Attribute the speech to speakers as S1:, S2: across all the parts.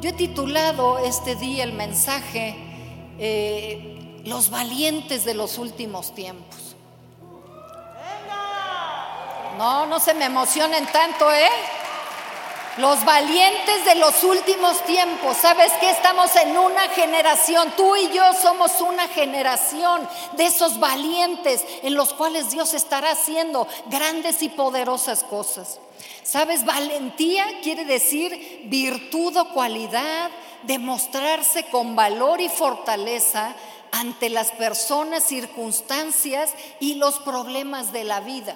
S1: yo he titulado este día el mensaje eh, Los valientes de los últimos tiempos. No, no se me emocionen tanto, ¿eh? Los valientes de los últimos tiempos. ¿Sabes qué? Estamos en una generación. Tú y yo somos una generación de esos valientes en los cuales Dios estará haciendo grandes y poderosas cosas. ¿Sabes? Valentía quiere decir virtud o cualidad, demostrarse con valor y fortaleza ante las personas, circunstancias y los problemas de la vida.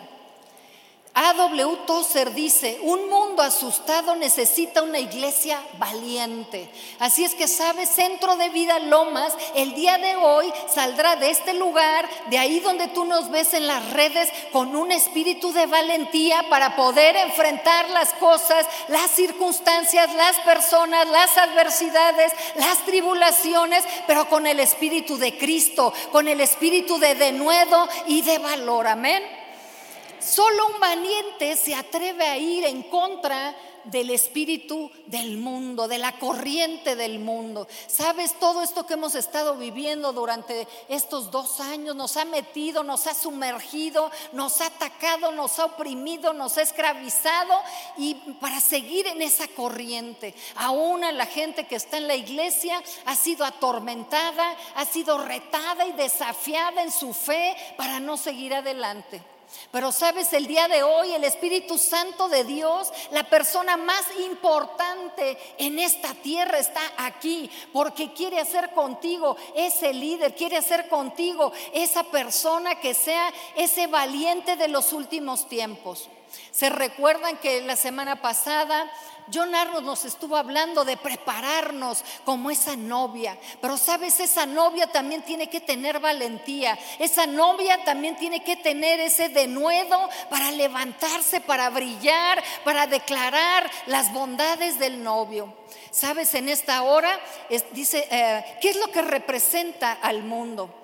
S1: A.W. Tozer dice, un mundo asustado necesita una iglesia valiente. Así es que, ¿sabes? Centro de Vida Lomas, el día de hoy saldrá de este lugar, de ahí donde tú nos ves en las redes, con un espíritu de valentía para poder enfrentar las cosas, las circunstancias, las personas, las adversidades, las tribulaciones, pero con el espíritu de Cristo, con el espíritu de denuedo y de valor. Amén. Solo un valiente se atreve a ir en contra del espíritu del mundo, de la corriente del mundo. Sabes, todo esto que hemos estado viviendo durante estos dos años nos ha metido, nos ha sumergido, nos ha atacado, nos ha oprimido, nos ha esclavizado y para seguir en esa corriente, aún la gente que está en la iglesia ha sido atormentada, ha sido retada y desafiada en su fe para no seguir adelante. Pero sabes, el día de hoy el Espíritu Santo de Dios, la persona más importante en esta tierra está aquí, porque quiere hacer contigo ese líder, quiere hacer contigo esa persona que sea ese valiente de los últimos tiempos. Se recuerdan que la semana pasada John Arnold nos estuvo hablando de prepararnos como esa novia, pero sabes, esa novia también tiene que tener valentía, esa novia también tiene que tener ese denuedo para levantarse, para brillar, para declarar las bondades del novio. Sabes, en esta hora dice, eh, ¿qué es lo que representa al mundo?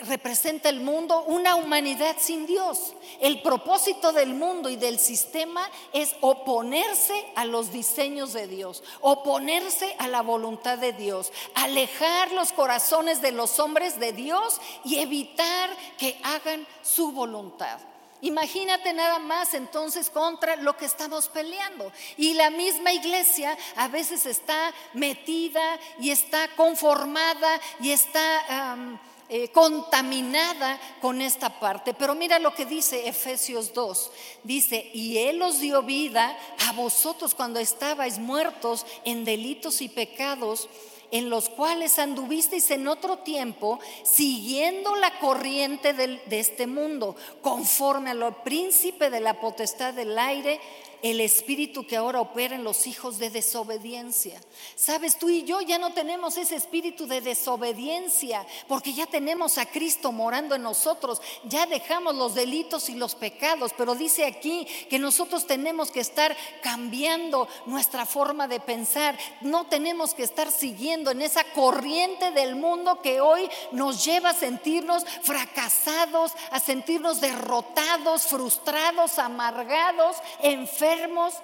S1: Representa el mundo una humanidad sin Dios. El propósito del mundo y del sistema es oponerse a los diseños de Dios, oponerse a la voluntad de Dios, alejar los corazones de los hombres de Dios y evitar que hagan su voluntad. Imagínate nada más entonces contra lo que estamos peleando. Y la misma iglesia a veces está metida y está conformada y está... Eh, contaminada con esta parte. Pero mira lo que dice Efesios 2. Dice, y Él os dio vida a vosotros cuando estabais muertos en delitos y pecados en los cuales anduvisteis en otro tiempo, siguiendo la corriente de este mundo, conforme a príncipe de la potestad del aire el espíritu que ahora opera en los hijos de desobediencia. Sabes, tú y yo ya no tenemos ese espíritu de desobediencia porque ya tenemos a Cristo morando en nosotros, ya dejamos los delitos y los pecados, pero dice aquí que nosotros tenemos que estar cambiando nuestra forma de pensar, no tenemos que estar siguiendo en esa corriente del mundo que hoy nos lleva a sentirnos fracasados, a sentirnos derrotados, frustrados, amargados, enfermos enfermos,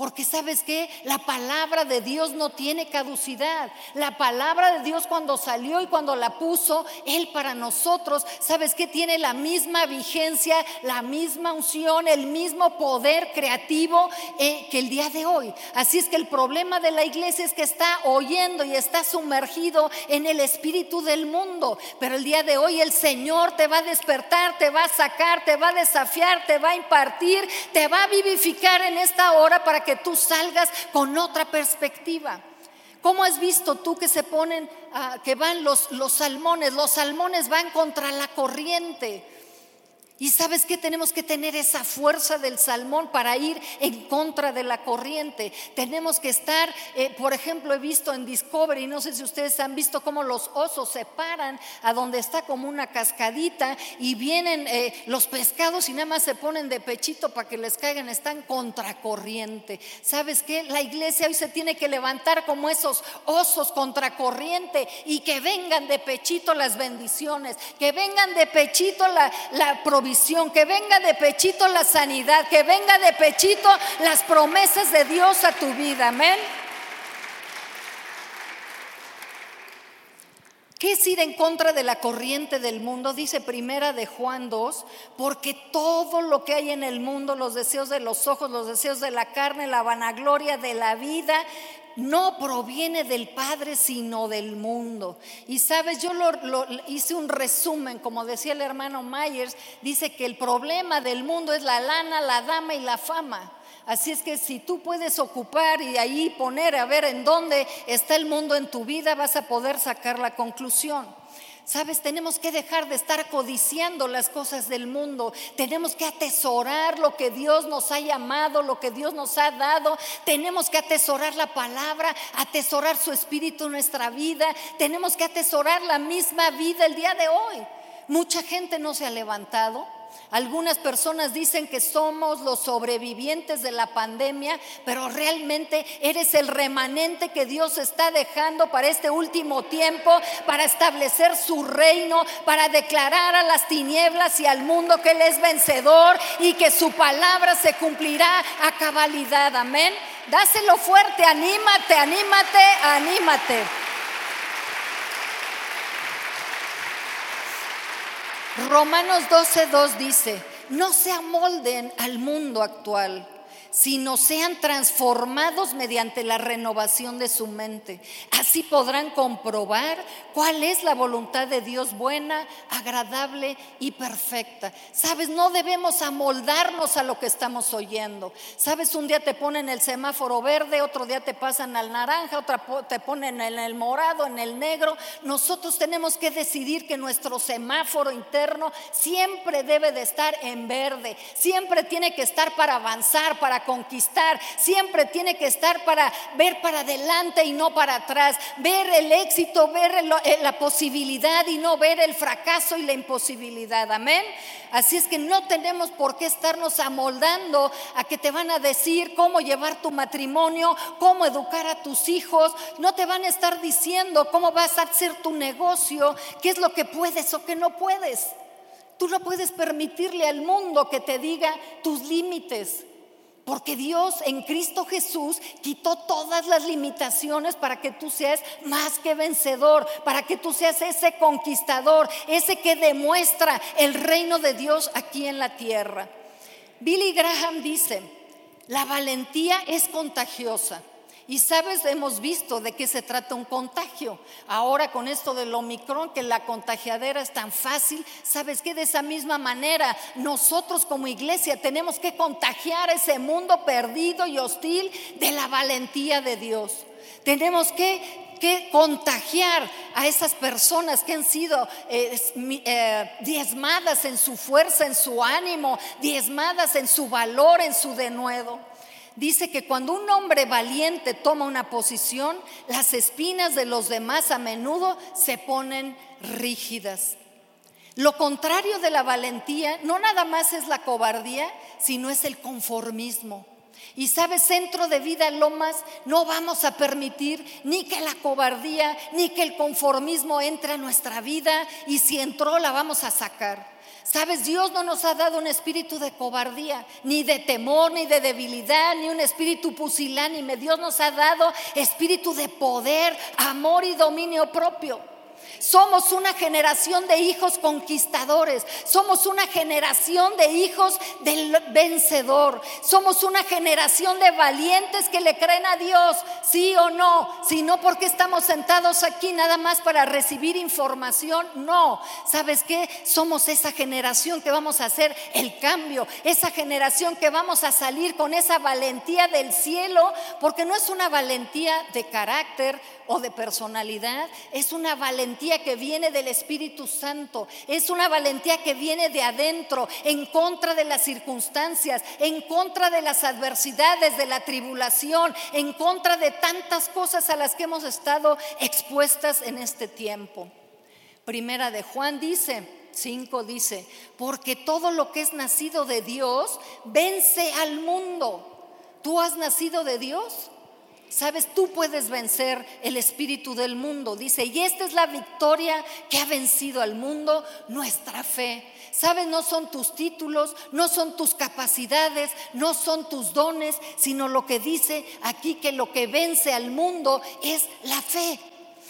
S1: porque sabes que la palabra de Dios no tiene caducidad. La palabra de Dios cuando salió y cuando la puso, Él para nosotros, sabes que tiene la misma vigencia, la misma unción, el mismo poder creativo eh, que el día de hoy. Así es que el problema de la iglesia es que está oyendo y está sumergido en el espíritu del mundo. Pero el día de hoy el Señor te va a despertar, te va a sacar, te va a desafiar, te va a impartir, te va a vivificar en esta hora para que tú salgas con otra perspectiva. ¿Cómo has visto tú que se ponen, ah, que van los, los salmones? Los salmones van contra la corriente. Y sabes que tenemos que tener esa fuerza del salmón para ir en contra de la corriente. Tenemos que estar, eh, por ejemplo, he visto en Discovery, no sé si ustedes han visto cómo los osos se paran a donde está como una cascadita y vienen eh, los pescados y nada más se ponen de pechito para que les caigan, están contracorriente. ¿Sabes qué? La iglesia hoy se tiene que levantar como esos osos contracorriente y que vengan de pechito las bendiciones, que vengan de pechito la, la provisión que venga de pechito la sanidad, que venga de pechito las promesas de Dios a tu vida. Amén. ¿Qué es ir en contra de la corriente del mundo? Dice primera de Juan 2, porque todo lo que hay en el mundo, los deseos de los ojos, los deseos de la carne, la vanagloria de la vida, no proviene del Padre, sino del mundo. Y sabes, yo lo, hice un resumen, como decía el hermano Myers, dice que el problema del mundo es la lana, la dama y la fama. Así es que si tú puedes ocupar y ahí poner a ver en dónde está el mundo en tu vida, vas a poder sacar la conclusión. Sabes, tenemos que dejar de estar codiciando las cosas del mundo. Tenemos que atesorar lo que Dios nos ha llamado, lo que Dios nos ha dado. Tenemos que atesorar la palabra, atesorar su espíritu en nuestra vida. Tenemos que atesorar la misma vida el día de hoy. Mucha gente no se ha levantado algunas personas dicen que somos los sobrevivientes de la pandemia, pero realmente eres el remanente que Dios está dejando para este último tiempo, para establecer su reino, para declarar a las tinieblas y al mundo que Él es vencedor y que su palabra se cumplirá a cabalidad. Amén. Dáselo fuerte, anímate, anímate, anímate. Romanos 12.2 dice, no se amolden al mundo actual sino sean transformados mediante la renovación de su mente. Así podrán comprobar cuál es la voluntad de Dios buena, agradable y perfecta. Sabes, no debemos amoldarnos a lo que estamos oyendo. Sabes, un día te ponen el semáforo verde, otro día te pasan al naranja, otra te ponen en el morado, en el negro. Nosotros tenemos que decidir que nuestro semáforo interno siempre debe de estar en verde, siempre tiene que estar para avanzar, para conquistar, siempre tiene que estar para ver para adelante y no para atrás, ver el éxito, ver eh, la posibilidad y no ver el fracaso y la imposibilidad. Amén. Así es que no tenemos por qué estarnos amoldando a que te van a decir cómo llevar tu matrimonio, cómo educar a tus hijos. No te van a estar diciendo cómo vas a hacer tu negocio, qué es lo que puedes o qué no puedes. Tú no puedes permitirle al mundo que te diga tus límites. Porque Dios en Cristo Jesús quitó todas las limitaciones para que tú seas más que vencedor, para que tú seas ese conquistador, ese que demuestra el reino de Dios aquí en la tierra. Billy Graham dice, la valentía es contagiosa. Y sabes, hemos visto de qué se trata un contagio. Ahora con esto del Omicron, que la contagiadera es tan fácil, sabes que de esa misma manera nosotros como iglesia tenemos que contagiar ese mundo perdido y hostil de la valentía de Dios. Tenemos que que contagiar a esas personas que han sido eh, eh, diezmadas en su fuerza, en su ánimo, diezmadas en su valor, en su denuedo dice que cuando un hombre valiente toma una posición, las espinas de los demás a menudo se ponen rígidas. Lo contrario de la valentía no nada más es la cobardía, sino es el conformismo. Y sabes, centro de vida Lomas, no vamos a permitir ni que la cobardía ni que el conformismo entre a nuestra vida y si entró la vamos a sacar. Sabes, Dios no nos ha dado un espíritu de cobardía, ni de temor, ni de debilidad, ni un espíritu pusilánime. Dios nos ha dado espíritu de poder, amor y dominio propio. Somos una generación de hijos conquistadores. Somos una generación de hijos del vencedor. Somos una generación de valientes que le creen a Dios, sí o no. Si no porque estamos sentados aquí nada más para recibir información. No. ¿Sabes qué? Somos esa generación que vamos a hacer el cambio. Esa generación que vamos a salir con esa valentía del cielo. Porque no es una valentía de carácter o de personalidad. Es una valentía que viene del Espíritu Santo, es una valentía que viene de adentro, en contra de las circunstancias, en contra de las adversidades, de la tribulación, en contra de tantas cosas a las que hemos estado expuestas en este tiempo. Primera de Juan dice, 5 dice, porque todo lo que es nacido de Dios vence al mundo. ¿Tú has nacido de Dios? Sabes, tú puedes vencer el espíritu del mundo, dice, y esta es la victoria que ha vencido al mundo, nuestra fe. Sabes, no son tus títulos, no son tus capacidades, no son tus dones, sino lo que dice aquí que lo que vence al mundo es la fe.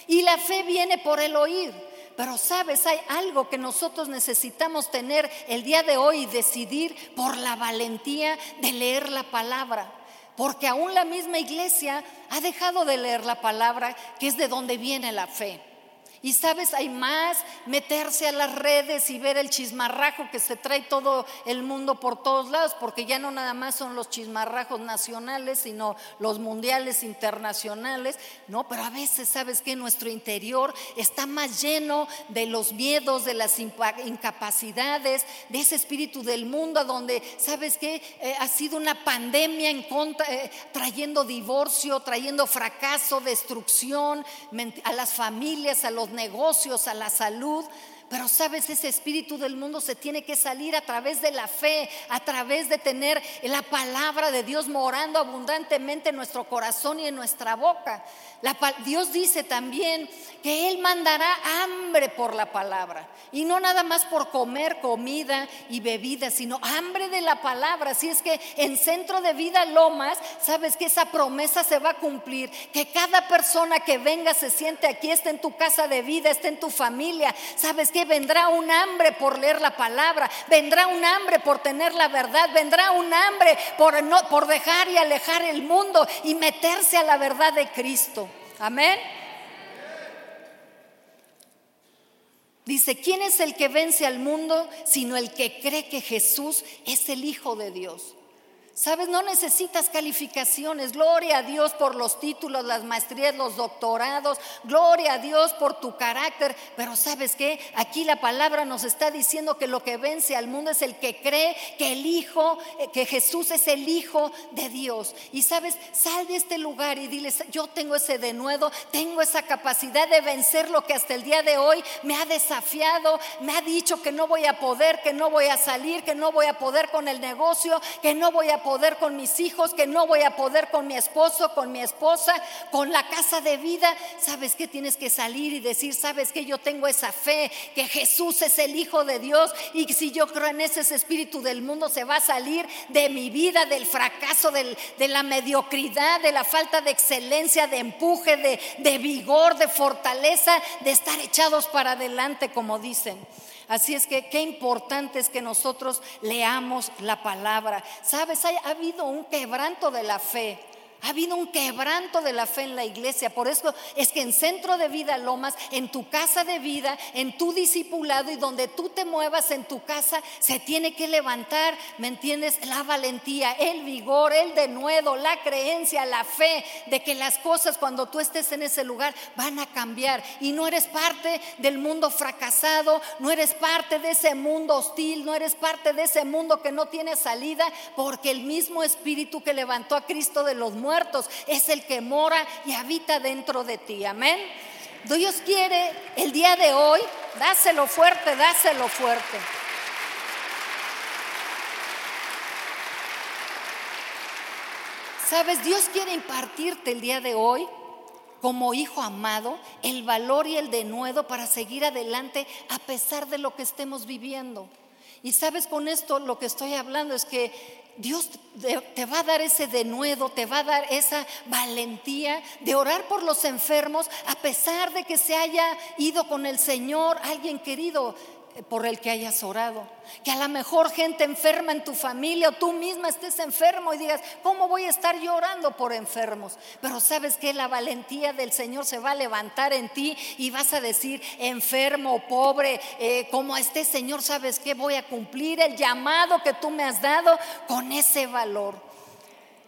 S1: Y la fe viene por el oír. Pero sabes, hay algo que nosotros necesitamos tener el día de hoy y decidir por la valentía de leer la palabra. Porque aún la misma iglesia ha dejado de leer la palabra, que es de donde viene la fe. Y sabes, hay más meterse a las redes y ver el chismarrajo que se trae todo el mundo por todos lados, porque ya no nada más son los chismarrajos nacionales, sino los mundiales internacionales. No, pero a veces sabes que nuestro interior está más lleno de los miedos, de las incapacidades, de ese espíritu del mundo, donde sabes que eh, ha sido una pandemia en contra, eh, trayendo divorcio, trayendo fracaso, destrucción a las familias, a los negocios, a la salud, pero sabes, ese espíritu del mundo se tiene que salir a través de la fe, a través de tener la palabra de Dios morando abundantemente en nuestro corazón y en nuestra boca. Dios dice también que Él mandará hambre por la palabra. Y no nada más por comer comida y bebida, sino hambre de la palabra. Así es que en Centro de Vida Lomas, sabes que esa promesa se va a cumplir. Que cada persona que venga se siente aquí, esté en tu casa de vida, esté en tu familia. Sabes que vendrá un hambre por leer la palabra, vendrá un hambre por tener la verdad, vendrá un hambre por, no, por dejar y alejar el mundo y meterse a la verdad de Cristo. Amén. Dice, ¿quién es el que vence al mundo sino el que cree que Jesús es el Hijo de Dios? Sabes, no necesitas calificaciones. Gloria a Dios por los títulos, las maestrías, los doctorados. Gloria a Dios por tu carácter. Pero sabes qué? Aquí la palabra nos está diciendo que lo que vence al mundo es el que cree que el Hijo, eh, que Jesús es el Hijo de Dios. Y sabes, sal de este lugar y diles, yo tengo ese denuedo, tengo esa capacidad de vencer lo que hasta el día de hoy me ha desafiado, me ha dicho que no voy a poder, que no voy a salir, que no voy a poder con el negocio, que no voy a poder poder con mis hijos, que no voy a poder con mi esposo, con mi esposa, con la casa de vida. ¿Sabes que Tienes que salir y decir, ¿sabes que Yo tengo esa fe, que Jesús es el Hijo de Dios y si yo creo en ese, espíritu del mundo se va a salir de mi vida, del fracaso, de la mediocridad, de la falta de excelencia, de empuje, de, de vigor, de fortaleza, de estar echados para adelante, como dicen. Así es que qué importante es que nosotros leamos la palabra. Sabes, ha habido un quebranto de la fe. Ha habido un quebranto de la fe en la iglesia. Por eso es que en Centro de Vida Lomas, en tu casa de vida, en tu discipulado y donde tú te muevas en tu casa, se tiene que levantar, ¿me entiendes? La valentía, el vigor, el denuedo, la creencia, la fe de que las cosas cuando tú estés en ese lugar van a cambiar. Y no eres parte del mundo fracasado, no eres parte de ese mundo hostil, no eres parte de ese mundo que no tiene salida, porque el mismo Espíritu que levantó a Cristo de los muertos, es el que mora y habita dentro de ti. Amén. Dios quiere el día de hoy, dáselo fuerte, dáselo fuerte. Sabes, Dios quiere impartirte el día de hoy como hijo amado el valor y el denuedo para seguir adelante a pesar de lo que estemos viviendo. Y sabes, con esto lo que estoy hablando es que Dios te va a dar ese denuedo, te va a dar esa valentía de orar por los enfermos a pesar de que se haya ido con el Señor alguien querido por el que hayas orado. Que a lo mejor gente enferma en tu familia o tú misma estés enfermo y digas, ¿cómo voy a estar llorando por enfermos? Pero sabes que la valentía del Señor se va a levantar en ti y vas a decir, enfermo, pobre, eh, como este Señor, ¿sabes que Voy a cumplir el llamado que tú me has dado con ese valor.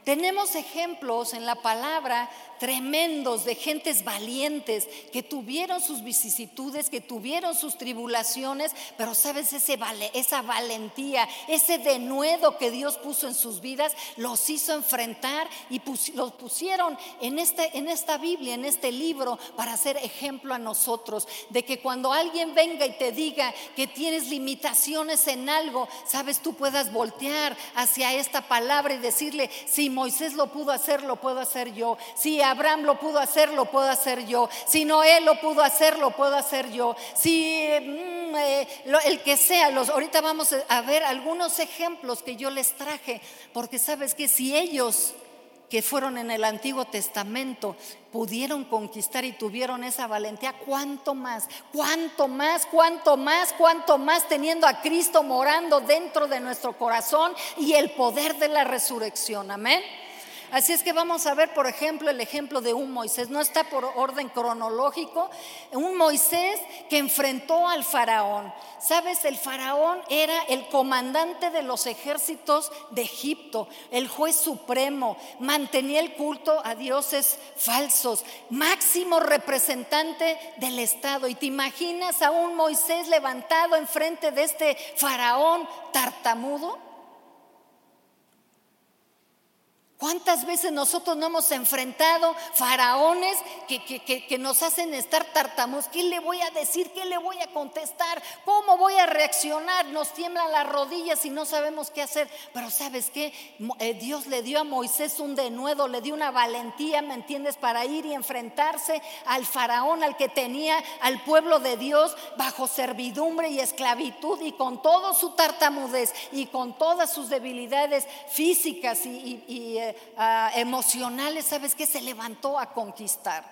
S1: Tenemos ejemplos en la palabra tremendos de gentes valientes que tuvieron sus vicisitudes, que tuvieron sus tribulaciones, pero sabes, ese esa valentía, ese denuedo que Dios puso en sus vidas, los hizo enfrentar y los pusieron en, este, en esta Biblia, en este libro, para hacer ejemplo a nosotros, de que cuando alguien venga y te diga que tienes limitaciones en algo, sabes, tú puedas voltear hacia esta palabra y decirle, si Moisés lo pudo hacer, lo puedo hacer yo. Si Abraham lo pudo hacer, lo puedo hacer yo. Si Noé lo pudo hacer, lo puedo hacer yo. Si mm, eh, el que sea, los, ahorita vamos a ver algunos ejemplos que yo les traje, porque sabes que si ellos que fueron en el Antiguo Testamento pudieron conquistar y tuvieron esa valentía, ¿cuánto más? ¿Cuánto más? ¿Cuánto más? ¿Cuánto más teniendo a Cristo morando dentro de nuestro corazón y el poder de la resurrección? Amén. Así es que vamos a ver, por ejemplo, el ejemplo de un Moisés. No está por orden cronológico. Un Moisés que enfrentó al faraón. Sabes, el faraón era el comandante de los ejércitos de Egipto, el juez supremo, mantenía el culto a dioses falsos, máximo representante del Estado. Y te imaginas a un Moisés levantado enfrente de este faraón tartamudo. ¿Cuántas veces nosotros no hemos enfrentado faraones que, nos hacen estar tartamudos? ¿Qué le voy a decir? ¿Qué le voy a contestar? ¿Cómo voy a reaccionar? Nos tiemblan las rodillas y no sabemos qué hacer. Pero sabes qué? Eh, Dios le dio a Moisés un denuedo, le dio una valentía, ¿me entiendes? Para ir y enfrentarse al faraón, al que tenía al pueblo de Dios bajo servidumbre y esclavitud y con todo su tartamudez y con todas sus debilidades físicas y, Ah, emocionales, ¿sabes qué? Se levantó a conquistar.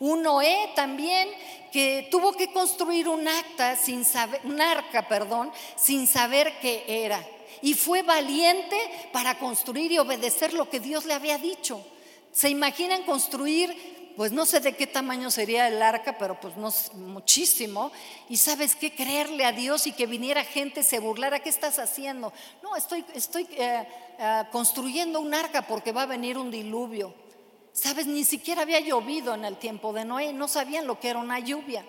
S1: Un Noé también que tuvo que construir un acta sin saber, un arca, perdón, sin saber qué era. Y fue valiente para construir y obedecer lo que Dios le había dicho. ¿Se imaginan construir pues no sé de qué tamaño sería el arca, pero pues no muchísimo. Y sabes qué, creerle a Dios y que viniera gente, se burlara, ¿qué estás haciendo? No, estoy, estoy eh, eh, construyendo un arca porque va a venir un diluvio. Sabes, ni siquiera había llovido en el tiempo de Noé, no sabían lo que era una lluvia.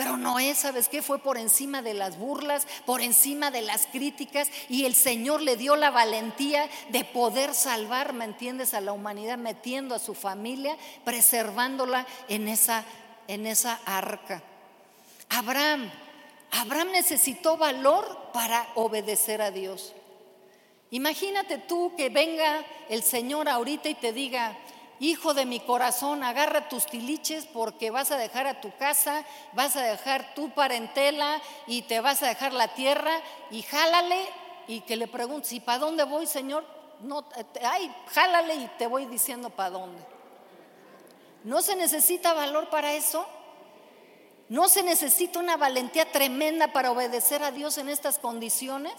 S1: Pero Noé, ¿sabes qué? Fue por encima de las burlas, por encima de las críticas y el Señor le dio la valentía de poder salvar, ¿me entiendes?, a la humanidad metiendo a su familia, preservándola en esa, en esa arca. Abraham, Abraham necesitó valor para obedecer a Dios. Imagínate tú que venga el Señor ahorita y te diga, hijo de mi corazón, agarra tus tiliches porque vas a dejar a tu casa, vas a dejar tu parentela y te vas a dejar la tierra y jálale y que le preguntes, ¿y para dónde voy, Señor? No, ay, jálale y te voy diciendo para dónde. ¿No se necesita valor para eso? ¿No se necesita una valentía tremenda para obedecer a Dios en estas condiciones?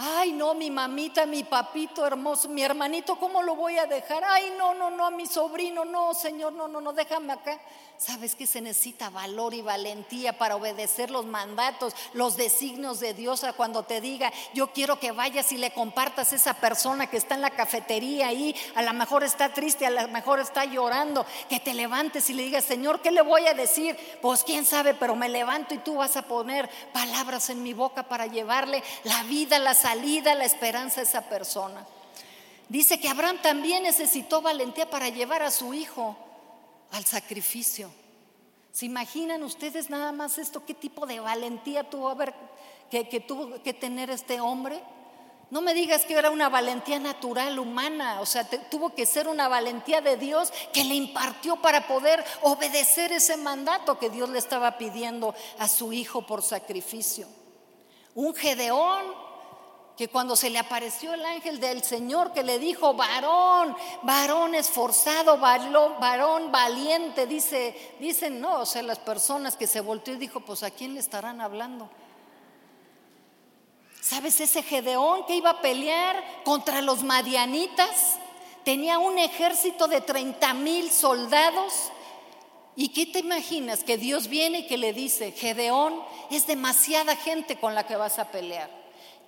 S1: Ay, no, mi mamita, mi papito hermoso, mi hermanito, ¿cómo lo voy a dejar? Ay, no, no, no, a mi sobrino, no, Señor, no, no, no, déjame acá. ¿Sabes que se necesita valor y valentía para obedecer los mandatos, los designios de Dios a cuando te diga, yo quiero que vayas y le compartas a esa persona que está en la cafetería ahí, a lo mejor está triste, a lo mejor está llorando, que te levantes y le digas, Señor, ¿qué le voy a decir? Pues quién sabe, pero me levanto y tú vas a poner palabras en mi boca para llevarle la vida, la salida, la esperanza a esa persona. Dice que Abraham también necesitó valentía para llevar a su hijo al sacrificio. ¿Se imaginan ustedes nada más esto? ¿Qué tipo de valentía tuvo, que, que tuvo que tener este hombre? No me digas que era una valentía natural, humana, o sea, tuvo que ser una valentía de Dios que le impartió para poder obedecer ese mandato que Dios le estaba pidiendo a su hijo por sacrificio. Un Gedeón que cuando se le apareció el ángel del Señor que le dijo, varón, varón esforzado, varón, valiente, dice, dicen, no, o sea, las personas que se volteó y dijo, pues a quién le estarán hablando. ¿Sabes ese Gedeón que iba a pelear contra los madianitas? Tenía un ejército de 30 mil soldados. ¿Y qué te imaginas? Que Dios viene y que le dice, Gedeón, es demasiada gente con la que vas a pelear.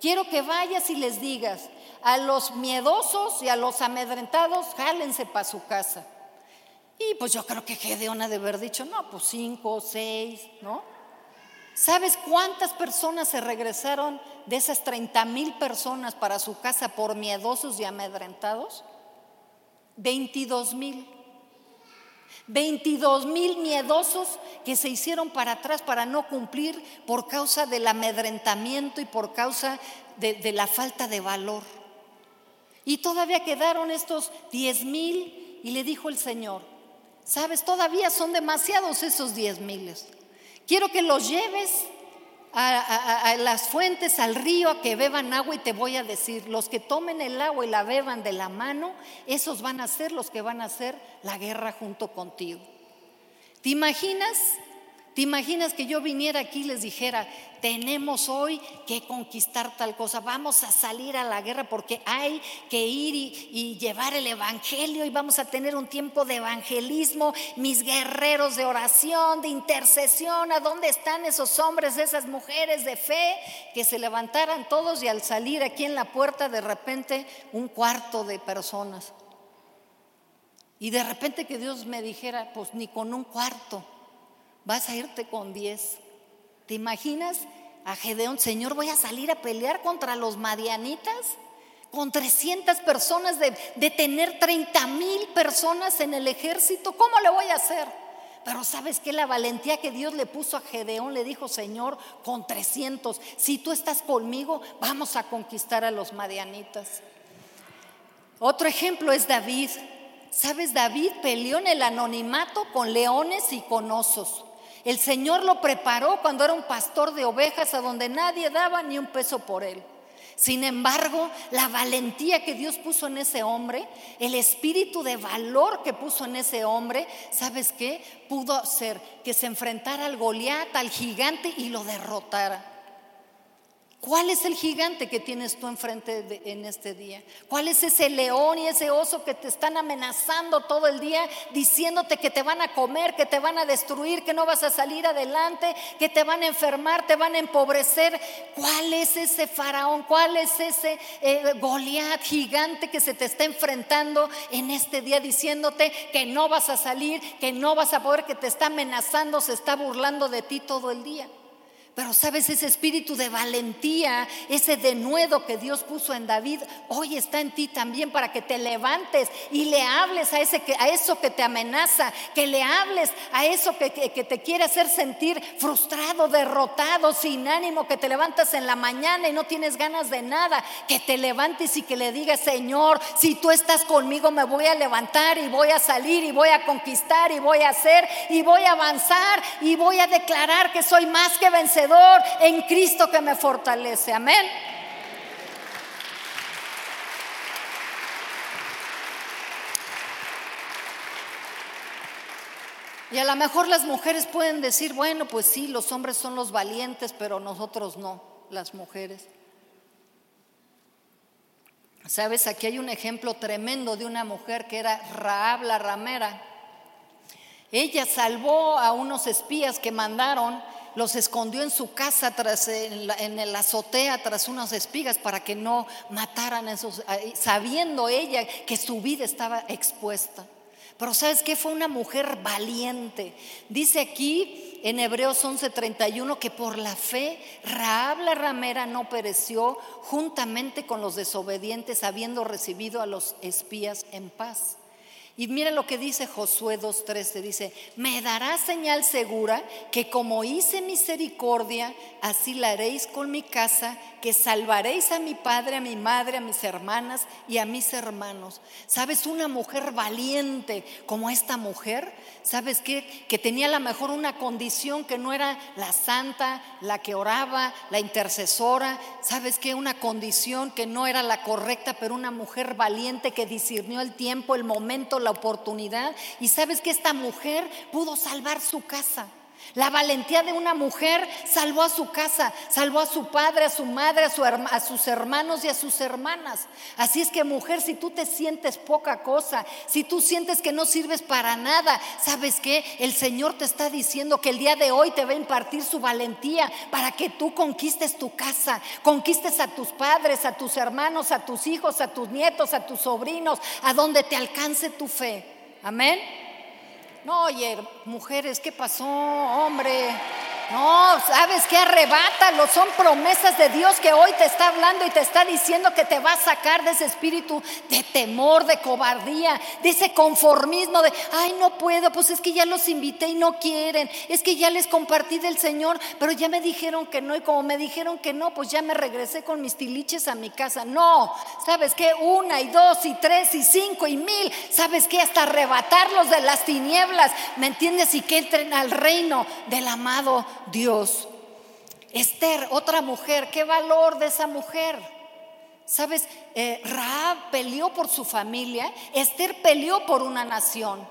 S1: Quiero que vayas y les digas a los miedosos y a los amedrentados, jálense para su casa. Y pues yo creo que Gedeón ha de haber dicho, no, pues cinco, seis, ¿no? ¿Sabes cuántas personas se regresaron de esas 30 mil personas para su casa por miedosos y amedrentados? 22 mil. 22 mil miedosos que se hicieron para atrás para no cumplir por causa del amedrentamiento y por causa de, la falta de valor. Y todavía quedaron estos 10 mil y le dijo el Señor, sabes, todavía son demasiados esos 10 miles. Quiero que los lleves a, las fuentes, al río, a que beban agua y te voy a decir, los que tomen el agua y la beban de la mano, esos van a ser los que van a hacer la guerra junto contigo. ¿Te imaginas? ¿Te imaginas que yo viniera aquí y les dijera, tenemos hoy que conquistar tal cosa, vamos a salir a la guerra porque hay que ir y, llevar el Evangelio y vamos a tener un tiempo de evangelismo, mis guerreros de oración, de intercesión, ¿a dónde están esos hombres, esas mujeres de fe que se levantaran todos y al salir aquí en la puerta de repente un cuarto de personas? Y de repente que Dios me dijera, pues ni con un cuarto vas a irte con 10. ¿Te imaginas a Gedeón, Señor, voy a salir a pelear contra los madianitas? Con 300 personas, de, tener 30 mil personas en el ejército, ¿cómo le voy a hacer? Pero sabes que la valentía que Dios le puso a Gedeón le dijo, Señor, con 300, si tú estás conmigo, vamos a conquistar a los madianitas. Otro ejemplo es David. Sabes, David peleó en el anonimato con leones y con osos. El Señor lo preparó cuando era un pastor de ovejas a donde nadie daba ni un peso por él. Sin embargo, la valentía que Dios puso en ese hombre, el espíritu de valor que puso en ese hombre, ¿sabes qué? Pudo hacer que se enfrentara al Goliat, al gigante y lo derrotara. ¿Cuál es el gigante que tienes tú enfrente en este día? ¿Cuál es ese león y ese oso que te están amenazando todo el día, diciéndote que te van a comer, que te van a destruir, que no vas a salir adelante, que te van a enfermar, te van a empobrecer? ¿Cuál es ese faraón? ¿Cuál es ese eh, Goliat gigante que se te está enfrentando en este día, diciéndote que no vas a salir, que no vas a poder, que te está amenazando, se está burlando de ti todo el día? Pero sabes, ese espíritu de valentía, ese denuedo que Dios puso en David, hoy está en ti también para que te levantes y le hables a, ese, a eso que te amenaza, que le hables a eso que, que te quiere hacer sentir frustrado, derrotado, sin ánimo, que te levantas en la mañana y no tienes ganas de nada, que te levantes y que le digas, Señor, si tú estás conmigo me voy a levantar y voy a salir y voy a conquistar y voy a hacer y voy a avanzar y voy a declarar que soy más que vencedor en Cristo que me fortalece. Amén. Y a lo mejor las mujeres pueden decir, bueno, pues sí, los hombres son los valientes, pero nosotros no, las mujeres. Sabes, aquí hay un ejemplo tremendo de una mujer que era Raab la ramera. Ella salvó a unos espías que mandaron los escondió en su casa tras en, la, el azotea tras unas espigas para que no mataran a esos, sabiendo ella que su vida estaba expuesta. Pero sabes que fue una mujer valiente. Dice aquí en Hebreos 11:31 que por la fe Raab la ramera no pereció juntamente con los desobedientes habiendo recibido a los espías en paz. Y mira lo que dice Josué 2.13, dice, me dará señal segura que como hice misericordia, así la haréis con mi casa, que salvaréis a mi padre, a mi madre, a mis hermanas y a mis hermanos. ¿Sabes? Una mujer valiente como esta mujer, ¿sabes qué? Que tenía a lo mejor una condición que no era la santa, la que oraba, la intercesora, ¿sabes qué? Una condición que no era la correcta, pero una mujer valiente que discernió el tiempo, el momento, la oportunidad. Y sabes que esta mujer pudo salvar su casa. La valentía de una mujer salvó a su casa, salvó a su padre, a su madre, a, su, a, sus hermanos y a sus hermanas. Así es que mujer, si tú te sientes poca cosa, si tú sientes que no sirves para nada, ¿sabes qué? El Señor te está diciendo que el día de hoy te va a impartir su valentía para que tú conquistes tu casa, conquistes a tus padres, a tus hermanos, a tus hijos, a tus nietos, a tus sobrinos, a donde te alcance tu fe. Amén. No, oye, mujeres, ¿qué pasó, hombre? No, ¿sabes qué? Arrebátalo. Son promesas de Dios que hoy te está hablando y te está diciendo que te va a sacar de ese espíritu de temor, de cobardía, de ese conformismo de, ay, no puedo, pues es que ya los invité y no quieren, es que ya les compartí del Señor, pero ya me dijeron que no y como me dijeron que no, pues ya me regresé con mis tiliches a mi casa. No, ¿sabes qué? Una y dos y tres y cinco y mil, ¿sabes qué? Hasta arrebatarlos de las tinieblas, ¿me entiendes? Y que entren al reino del amado Dios. Esther, otra mujer, qué valor de esa mujer. Sabes, eh, Raab peleó por su familia, Esther peleó por una nación.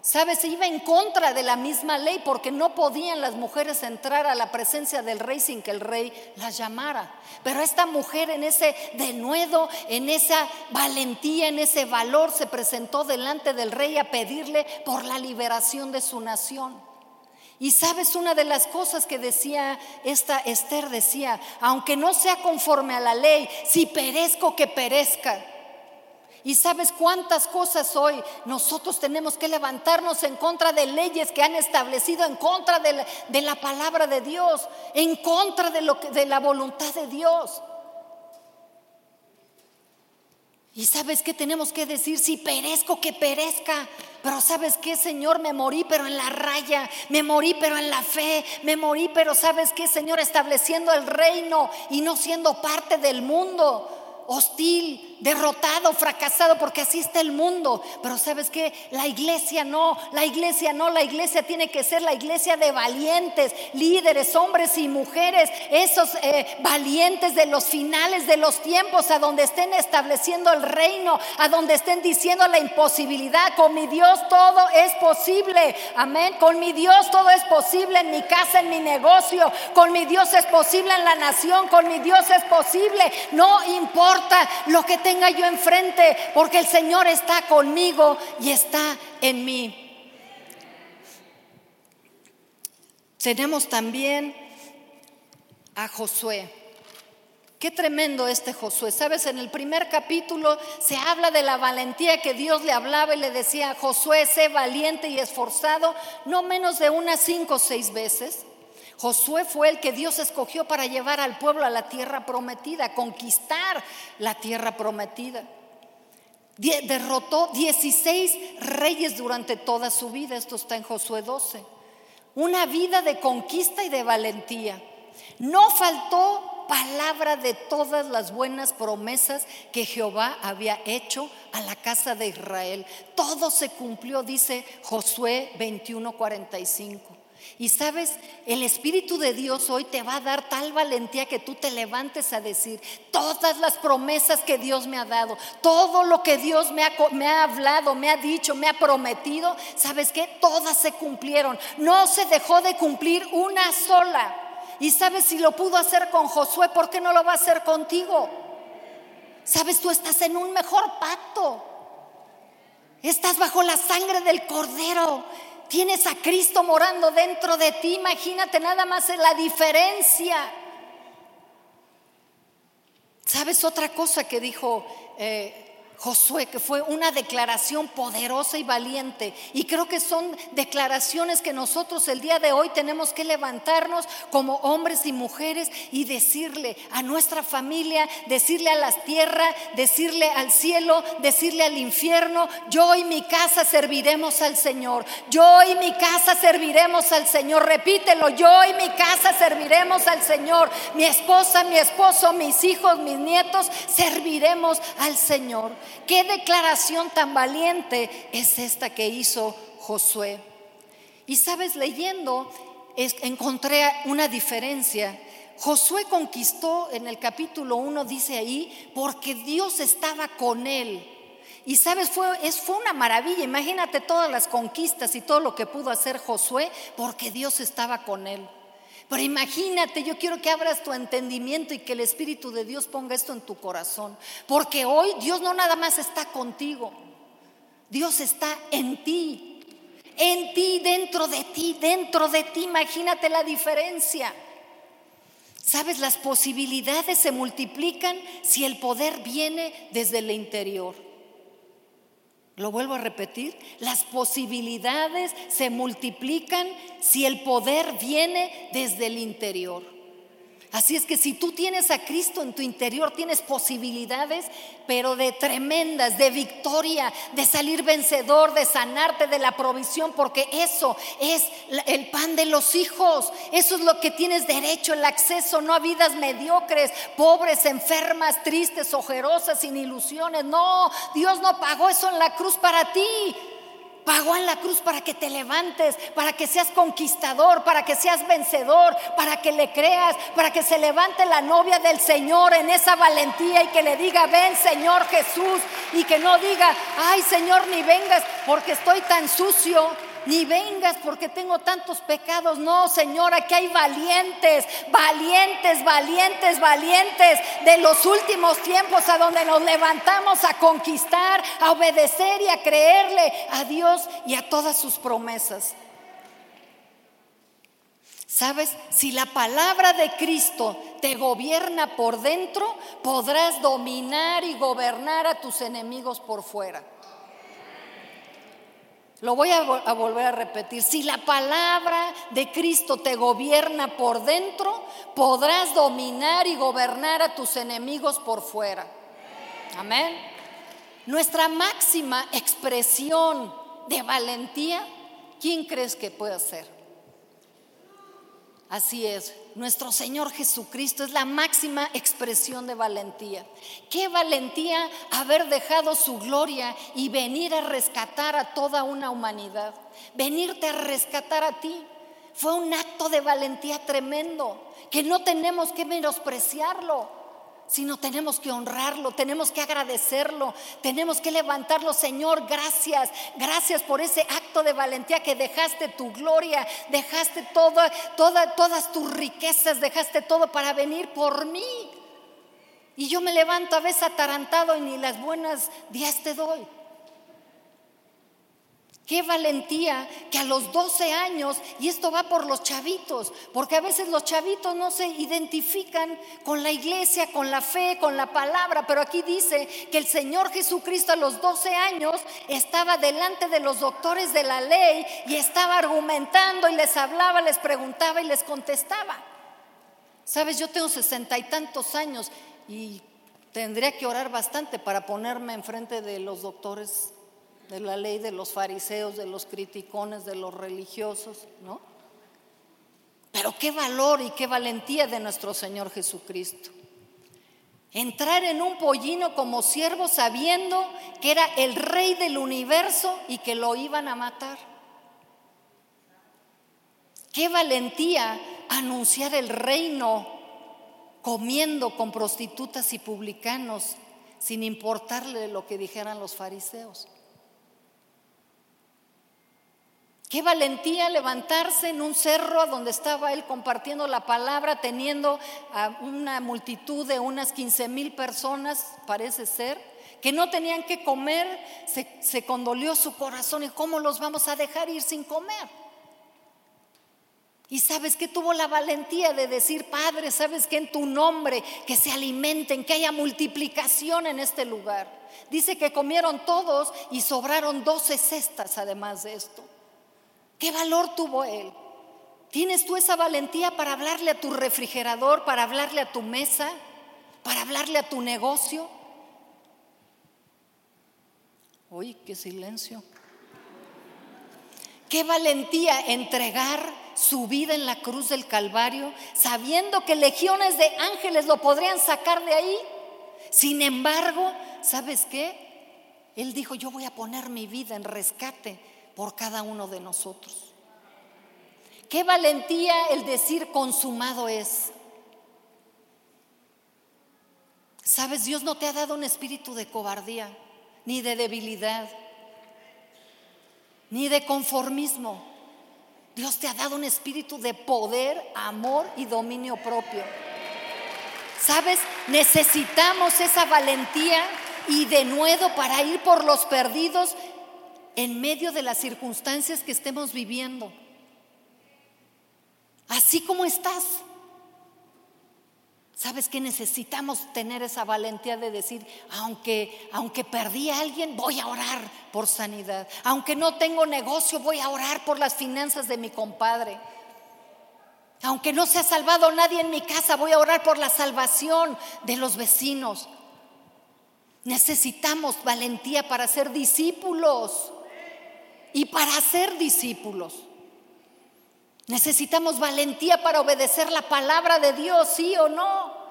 S1: Sabes, iba en contra de la misma ley porque no podían las mujeres entrar a la presencia del rey sin que el rey las llamara. Pero esta mujer en ese denuedo, en esa valentía, en ese valor, se presentó delante del rey a pedirle por la liberación de su nación. Y sabes una de las cosas que decía esta Esther, decía, aunque no sea conforme a la ley, si perezco que perezca. Y sabes cuántas cosas hoy nosotros tenemos que levantarnos en contra de leyes que han establecido, en contra de la, palabra de Dios, en contra de, lo de la voluntad de Dios. Y sabes qué tenemos que decir, si perezco, que perezca. Pero sabes qué, Señor, me morí, pero en la raya, me morí, pero en la fe, me morí, pero sabes qué, Señor, estableciendo el reino y no siendo parte del mundo hostil, derrotado, fracasado, porque así está el mundo. Pero sabes que la iglesia no, la iglesia no, la iglesia tiene que ser la iglesia de valientes, líderes, hombres y mujeres, esos eh, valientes de los finales de los tiempos, a donde estén estableciendo el reino, a donde estén diciendo la imposibilidad. Con mi Dios todo es posible, amén. Con mi Dios todo es posible en mi casa, en mi negocio, con mi Dios es posible en la nación, con mi Dios es posible, no importa lo que tenga yo enfrente, porque el Señor está conmigo y está en mí. Tenemos también a Josué. Qué tremendo este Josué. Sabes, en el primer capítulo se habla de la valentía que Dios le hablaba y le decía, Josué, sé valiente y esforzado, no menos de unas cinco o seis veces. Josué fue el que Dios escogió para llevar al pueblo a la tierra prometida, conquistar la tierra prometida. Derrotó 16 reyes durante toda su vida, esto está en Josué 12. Una vida de conquista y de valentía. No faltó palabra de todas las buenas promesas que Jehová había hecho a la casa de Israel. Todo se cumplió, dice Josué 21:45. Y sabes, el Espíritu de Dios hoy te va a dar tal valentía que tú te levantes a decir todas las promesas que Dios me ha dado, todo lo que Dios me ha, hablado, me ha dicho, me ha prometido, ¿sabes qué? Todas se cumplieron. No se dejó de cumplir una sola. Y sabes, si lo pudo hacer con Josué, ¿por qué no lo va a hacer contigo? Sabes, tú estás en un mejor pacto. Estás bajo la sangre del cordero. Tienes a Cristo morando dentro de ti. Imagínate nada más la diferencia. ¿Sabes otra cosa que dijo eh, Josué, que fue una declaración poderosa y valiente. Y creo que son declaraciones que nosotros el día de hoy tenemos que levantarnos como hombres y mujeres y decirle a nuestra familia, decirle a las tierras, decirle al cielo, decirle al infierno, yo y mi casa serviremos al Señor. Yo y mi casa serviremos al Señor. Repítelo, yo y mi casa serviremos al Señor. Mi esposa, mi esposo, mis hijos, mis nietos, serviremos al Señor. ¿Qué declaración tan valiente es esta que hizo Josué? Y sabes, leyendo, encontré una diferencia. Josué conquistó en el capítulo 1, dice ahí, porque Dios estaba con él. Y sabes, fue, es, fue una maravilla. Imagínate todas las conquistas y todo lo que pudo hacer Josué, porque Dios estaba con él. Pero imagínate, yo quiero que abras tu entendimiento y que el Espíritu de Dios ponga esto en tu corazón. Porque hoy Dios no nada más está contigo, Dios está en ti. En ti, dentro de ti, dentro de ti. Imagínate la diferencia. Sabes, las posibilidades se multiplican si el poder viene desde el interior. Lo vuelvo a repetir, las posibilidades se multiplican si el poder viene desde el interior. Así es que si tú tienes a Cristo en tu interior, tienes posibilidades, pero de tremendas, de victoria, de salir vencedor, de sanarte de la provisión, porque eso es el pan de los hijos. Eso es lo que tienes derecho, el acceso, no a vidas mediocres, pobres, enfermas, tristes, ojerosas, sin ilusiones. No, Dios no pagó eso en la cruz para ti. Pagó en la cruz para que te levantes, para que seas conquistador, para que seas vencedor, para que le creas, para que se levante la novia del Señor en esa valentía y que le diga, ven Señor Jesús, y que no diga, ay Señor, ni vengas porque estoy tan sucio ni vengas porque tengo tantos pecados. No, Señor, aquí hay valientes, valientes, valientes, valientes de los últimos tiempos a donde nos levantamos a conquistar, a obedecer y a creerle a Dios y a todas sus promesas. ¿Sabes? Si la palabra de Cristo te gobierna por dentro, podrás dominar y gobernar a tus enemigos por fuera. Lo voy a, volver a repetir. Si la palabra de Cristo te gobierna por dentro, podrás dominar y gobernar a tus enemigos por fuera. Amén. Nuestra máxima expresión de valentía, ¿quién crees que puede ser? Así es, nuestro Señor Jesucristo es la máxima expresión de valentía. Qué valentía haber dejado su gloria y venir a rescatar a toda una humanidad, venirte a rescatar a ti. Fue un acto de valentía tremendo, que no tenemos que menospreciarlo sino tenemos que honrarlo, tenemos que agradecerlo, tenemos que levantarlo, Señor, gracias, gracias por ese acto de valentía que dejaste tu gloria, dejaste toda, todas tus riquezas, dejaste todo para venir por mí. Y yo me levanto a veces atarantado y ni las buenas días te doy. Qué valentía que a los 12 años, y esto va por los chavitos, porque a veces los chavitos no se identifican con la iglesia, con la fe, con la palabra, pero aquí dice que el Señor Jesucristo a los 12 años estaba delante de los doctores de la ley y estaba argumentando y les hablaba, les preguntaba y les contestaba. Sabes, yo tengo sesenta y tantos años y tendría que orar bastante para ponerme enfrente de los doctores de la ley de los fariseos, de los criticones, de los religiosos, ¿no? Pero qué valor y qué valentía de nuestro Señor Jesucristo. Entrar en un pollino como siervo sabiendo que era el rey del universo y que lo iban a matar. Qué valentía anunciar el reino comiendo con prostitutas y publicanos sin importarle lo que dijeran los fariseos. Qué valentía levantarse en un cerro donde estaba él compartiendo la palabra, teniendo a una multitud de unas 15 mil personas, parece ser, que no tenían que comer, se, condolió su corazón y cómo los vamos a dejar ir sin comer. Y sabes que tuvo la valentía de decir, Padre, sabes que en tu nombre, que se alimenten, que haya multiplicación en este lugar. Dice que comieron todos y sobraron 12 cestas además de esto. ¿Qué valor tuvo él? ¿Tienes tú esa valentía para hablarle a tu refrigerador, para hablarle a tu mesa, para hablarle a tu negocio? Uy, qué silencio. Qué valentía entregar su vida en la cruz del Calvario, sabiendo que legiones de ángeles lo podrían sacar de ahí. Sin embargo, ¿sabes qué? Él dijo, yo voy a poner mi vida en rescate por cada uno de nosotros. Qué valentía el decir consumado es. Sabes, Dios no te ha dado un espíritu de cobardía, ni de debilidad, ni de conformismo. Dios te ha dado un espíritu de poder, amor y dominio propio. ¿Sabes? Necesitamos esa valentía y de nuevo para ir por los perdidos en medio de las circunstancias que estemos viviendo. Así como estás. ¿Sabes que necesitamos tener esa valentía de decir, aunque aunque perdí a alguien, voy a orar por sanidad. Aunque no tengo negocio, voy a orar por las finanzas de mi compadre. Aunque no se ha salvado nadie en mi casa, voy a orar por la salvación de los vecinos. Necesitamos valentía para ser discípulos y para ser discípulos. Necesitamos valentía para obedecer la palabra de Dios, sí o no.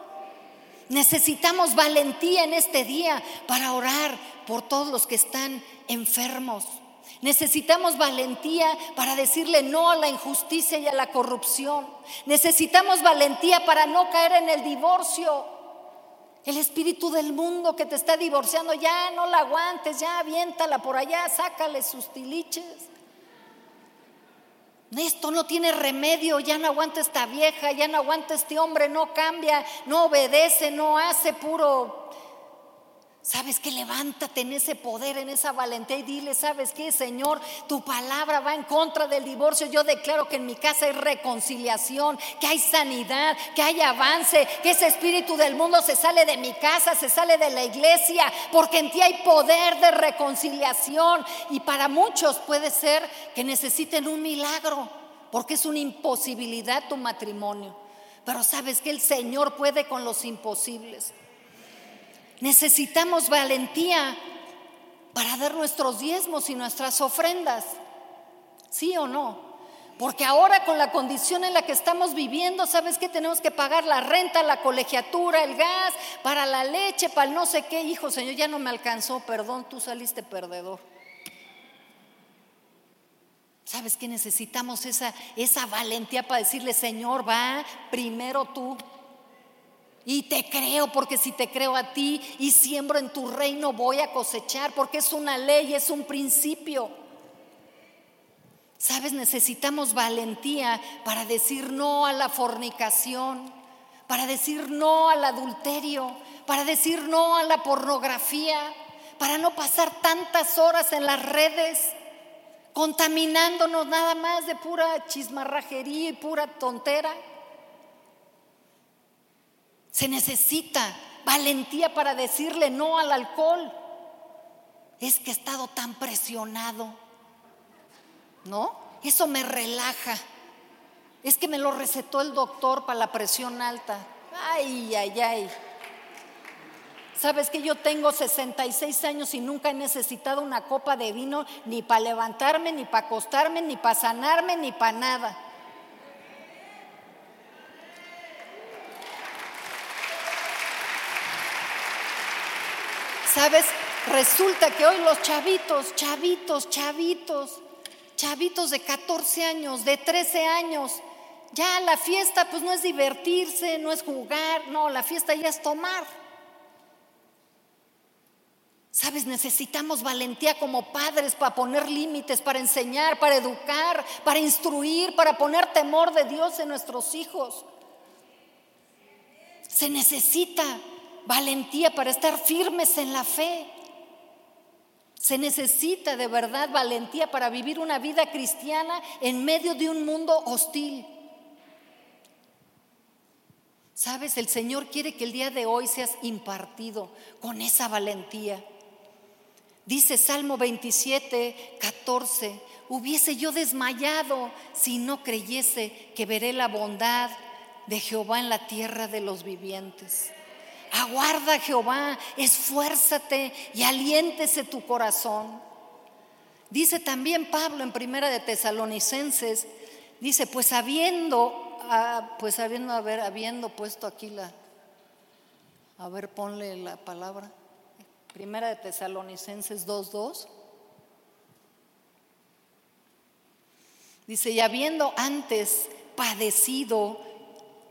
S1: Necesitamos valentía en este día para orar por todos los que están enfermos. Necesitamos valentía para decirle no a la injusticia y a la corrupción. Necesitamos valentía para no caer en el divorcio. El espíritu del mundo que te está divorciando, ya no la aguantes, ya aviéntala por allá, sácale sus tiliches. Esto no tiene remedio, ya no aguanta esta vieja, ya no aguanta este hombre, no cambia, no obedece, no hace puro ¿Sabes que Levántate en ese poder, en esa valentía y dile, ¿sabes qué, Señor? Tu palabra va en contra del divorcio. Yo declaro que en mi casa hay reconciliación, que hay sanidad, que hay avance, que ese espíritu del mundo se sale de mi casa, se sale de la iglesia, porque en ti hay poder de reconciliación. Y para muchos puede ser que necesiten un milagro, porque es una imposibilidad tu matrimonio. Pero sabes que el Señor puede con los imposibles. Necesitamos valentía para dar nuestros diezmos y nuestras ofrendas. ¿Sí o no? Porque ahora con la condición en la que estamos viviendo, ¿sabes que tenemos que pagar la renta, la colegiatura, el gas, para la leche, para el no sé qué? Hijo, Señor, ya no me alcanzó, perdón, tú saliste perdedor. ¿Sabes que necesitamos esa, esa valentía para decirle, Señor, va primero tú? Y te creo porque si te creo a ti y siembro en tu reino voy a cosechar porque es una ley, es un principio. Sabes, necesitamos valentía para decir no a la fornicación, para decir no al adulterio, para decir no a la pornografía, para no pasar tantas horas en las redes contaminándonos nada más de pura chismarrajería y pura tontera. Se necesita valentía para decirle no al alcohol. Es que he estado tan presionado. ¿No? Eso me relaja. Es que me lo recetó el doctor para la presión alta. Ay, ay, ay. Sabes que yo tengo 66 años y nunca he necesitado una copa de vino ni para levantarme, ni para acostarme, ni para sanarme, ni para nada. ¿Sabes? Resulta que hoy los chavitos, chavitos, chavitos, chavitos de 14 años, de 13 años, ya la fiesta pues no es divertirse, no es jugar, no, la fiesta ya es tomar. Sabes, necesitamos valentía como padres para poner límites, para enseñar, para educar, para instruir, para poner temor de Dios en nuestros hijos. Se necesita valentía para estar firmes en la fe. Se necesita de verdad valentía para vivir una vida cristiana en medio de un mundo hostil. Sabes, el Señor quiere que el día de hoy seas impartido con esa valentía. Dice Salmo 27, 14, hubiese yo desmayado si no creyese que veré la bondad de Jehová en la tierra de los vivientes. Aguarda Jehová, esfuérzate y aliéntese tu corazón. Dice también Pablo en Primera de Tesalonicenses, dice, pues habiendo, ah, pues habiendo, haber, habiendo puesto aquí la, a ver, ponle la palabra. Primera de Tesalonicenses 2.2. Dice, y habiendo antes padecido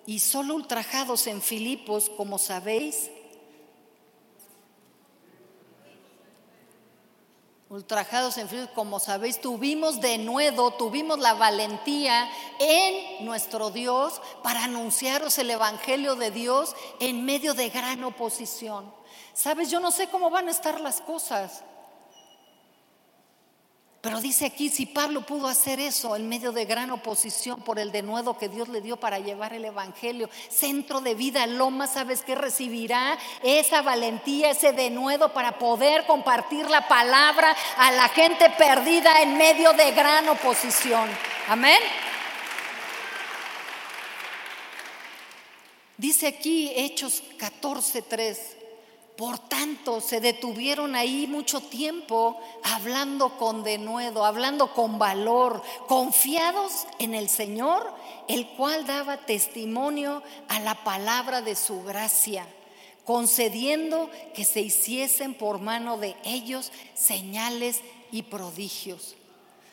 S1: y solo ultrajados en Filipos, como sabéis, ultrajados en Filipos, como sabéis, tuvimos de nuevo, tuvimos la valentía en nuestro Dios para anunciaros el Evangelio de Dios en medio de gran oposición. Sabes, yo no sé cómo van a estar las cosas. Pero dice aquí, si Pablo pudo hacer eso en medio de gran oposición por el denuedo que Dios le dio para llevar el Evangelio, centro de vida, Loma, ¿sabes qué recibirá? Esa valentía, ese denuedo para poder compartir la palabra a la gente perdida en medio de gran oposición. Amén. Dice aquí Hechos 14:3. Por tanto, se detuvieron ahí mucho tiempo hablando con denuedo, hablando con valor, confiados en el Señor, el cual daba testimonio a la palabra de su gracia, concediendo que se hiciesen por mano de ellos señales y prodigios.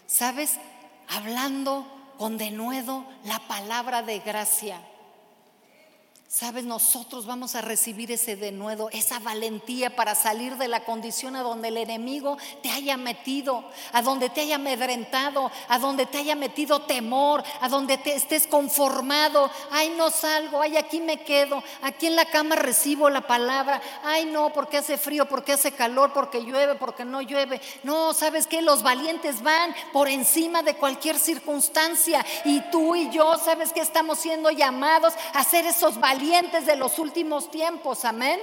S1: ¿sabes? Hablando con denuedo la palabra de gracia. Sabes, nosotros vamos a recibir ese denuedo, esa valentía para salir de la condición a donde el enemigo te haya metido, a donde te haya amedrentado, a donde te haya metido temor, a donde te estés conformado. Ay, no salgo, ay, aquí me quedo, aquí en la cama recibo la palabra. Ay, no, porque hace frío, porque hace calor, porque llueve, porque no llueve. No, ¿sabes qué? Los valientes van por encima de cualquier circunstancia y tú y yo, ¿sabes que estamos siendo llamados a ser esos valientes? De los últimos tiempos, amén.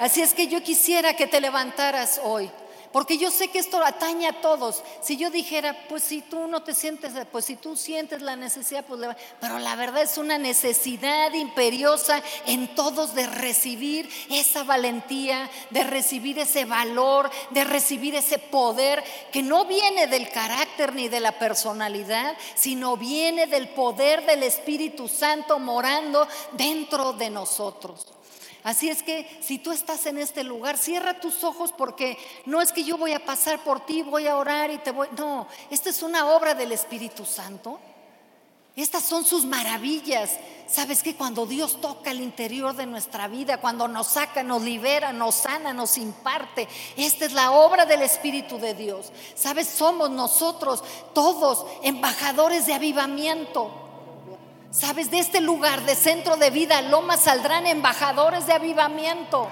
S1: Así es que yo quisiera que te levantaras hoy. Porque yo sé que esto atañe a todos. Si yo dijera, pues si tú no te sientes, pues si tú sientes la necesidad, pues pero la verdad es una necesidad imperiosa en todos de recibir esa valentía, de recibir ese valor, de recibir ese poder que no viene del carácter ni de la personalidad, sino viene del poder del Espíritu Santo morando dentro de nosotros. Así es que si tú estás en este lugar, cierra tus ojos porque no es que yo voy a pasar por ti, voy a orar y te voy... No, esta es una obra del Espíritu Santo. Estas son sus maravillas. ¿Sabes que cuando Dios toca el interior de nuestra vida, cuando nos saca, nos libera, nos sana, nos imparte, esta es la obra del Espíritu de Dios. ¿Sabes? Somos nosotros todos embajadores de avivamiento. Sabes, de este lugar de centro de vida, Loma, saldrán embajadores de avivamiento.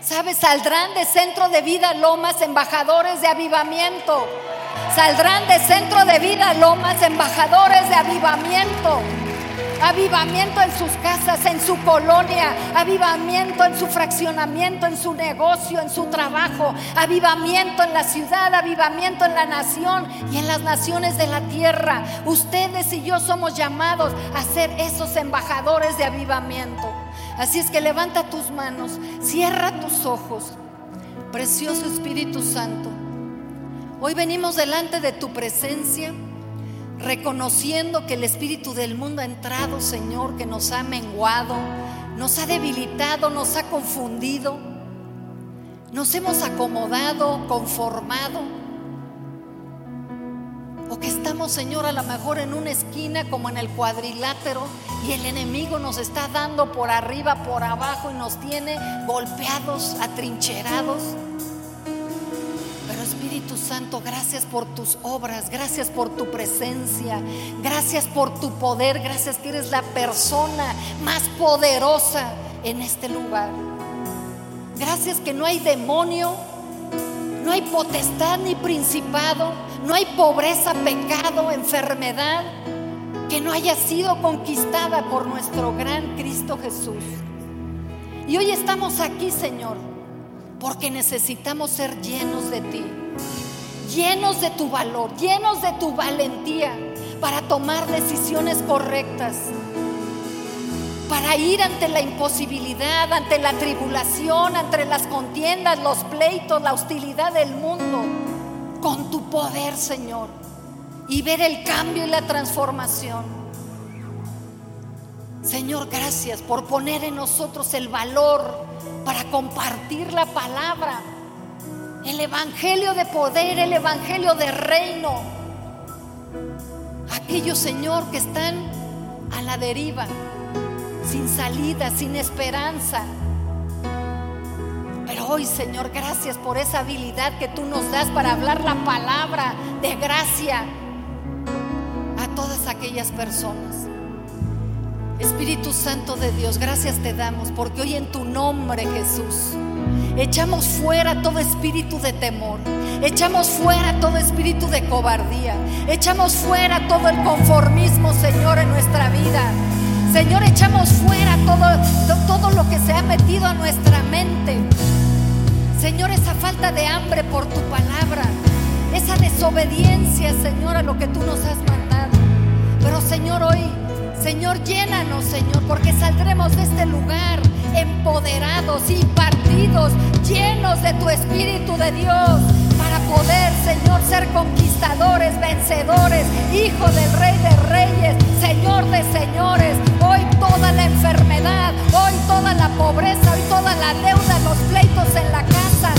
S1: Sabes, saldrán de centro de vida, Lomas, embajadores de avivamiento. Saldrán de centro de vida, Lomas, embajadores de avivamiento avivamiento en sus casas, en su colonia, avivamiento en su fraccionamiento, en su negocio, en su trabajo, avivamiento en la ciudad, avivamiento en la nación y en las naciones de la tierra. Ustedes y yo somos llamados a ser esos embajadores de avivamiento. Así es que levanta tus manos, cierra tus ojos. Precioso Espíritu Santo, hoy venimos delante de tu presencia reconociendo que el espíritu del mundo ha entrado, Señor, que nos ha menguado, nos ha debilitado, nos ha confundido, nos hemos acomodado, conformado, o que estamos, Señor, a lo mejor en una esquina como en el cuadrilátero y el enemigo nos está dando por arriba, por abajo y nos tiene golpeados, atrincherados. Santo, gracias por tus obras, gracias por tu presencia, gracias por tu poder, gracias que eres la persona más poderosa en este lugar. Gracias que no hay demonio, no hay potestad ni principado, no hay pobreza, pecado, enfermedad que no haya sido conquistada por nuestro gran Cristo Jesús. Y hoy estamos aquí, Señor, porque necesitamos ser llenos de ti llenos de tu valor, llenos de tu valentía para tomar decisiones correctas, para ir ante la imposibilidad, ante la tribulación, ante las contiendas, los pleitos, la hostilidad del mundo, con tu poder, Señor, y ver el cambio y la transformación. Señor, gracias por poner en nosotros el valor para compartir la palabra el evangelio de poder, el evangelio de reino. Aquellos, Señor, que están a la deriva, sin salida, sin esperanza. Pero hoy, Señor, gracias por esa habilidad que tú nos das para hablar la palabra de gracia a todas aquellas personas. Espíritu Santo de Dios, gracias te damos porque hoy en tu nombre, Jesús, Echamos fuera todo espíritu de temor. Echamos fuera todo espíritu de cobardía. Echamos fuera todo el conformismo, Señor, en nuestra vida. Señor, echamos fuera todo, todo lo que se ha metido a nuestra mente. Señor, esa falta de hambre por tu palabra. Esa desobediencia, Señor, a lo que tú nos has mandado. Pero, Señor, hoy, Señor, llénanos, Señor, porque saldremos de este lugar empoderados y partidos, llenos de tu Espíritu de Dios, para poder, Señor, ser conquistadores, vencedores, hijo del Rey de Reyes, Señor de Señores. Hoy toda la enfermedad, hoy toda la pobreza, hoy toda la deuda, los pleitos en la casa,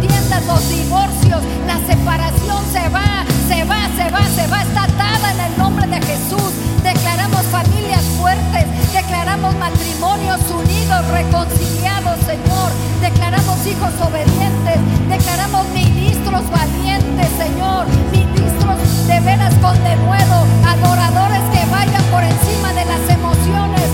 S1: contiendas, los divorcios, la separación se va, se va, se va, se va, está atada en el nombre de Jesús. Declaramos familias fuertes, declaramos matrimonios unidos, reconciliados, Señor. Declaramos hijos obedientes, declaramos ministros valientes, Señor. Ministros de veras con denuedo, adoradores que vayan por encima de las emociones,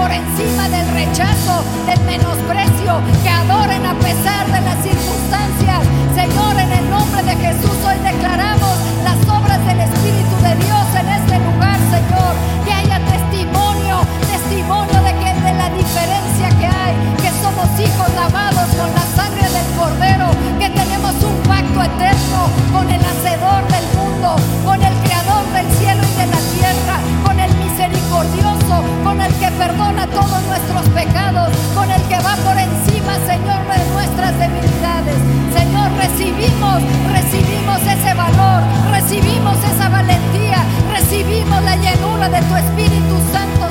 S1: por encima del rechazo, del menosprecio, que adoren a pesar de las circunstancias. Señor, en el nombre de Jesús hoy declaramos las obras del Espíritu de Dios en este lugar, Señor. Que haya testimonio, testimonio de que de la diferencia que hay, que somos hijos lavados con la sangre del Cordero, que tenemos un pacto eterno con el Hacedor del mundo, con el Creador del cielo perdona todos nuestros pecados, con el que va por encima, Señor, de nuestras debilidades. Señor, recibimos, recibimos ese valor, recibimos esa valentía, recibimos la llenura de tu Espíritu Santo,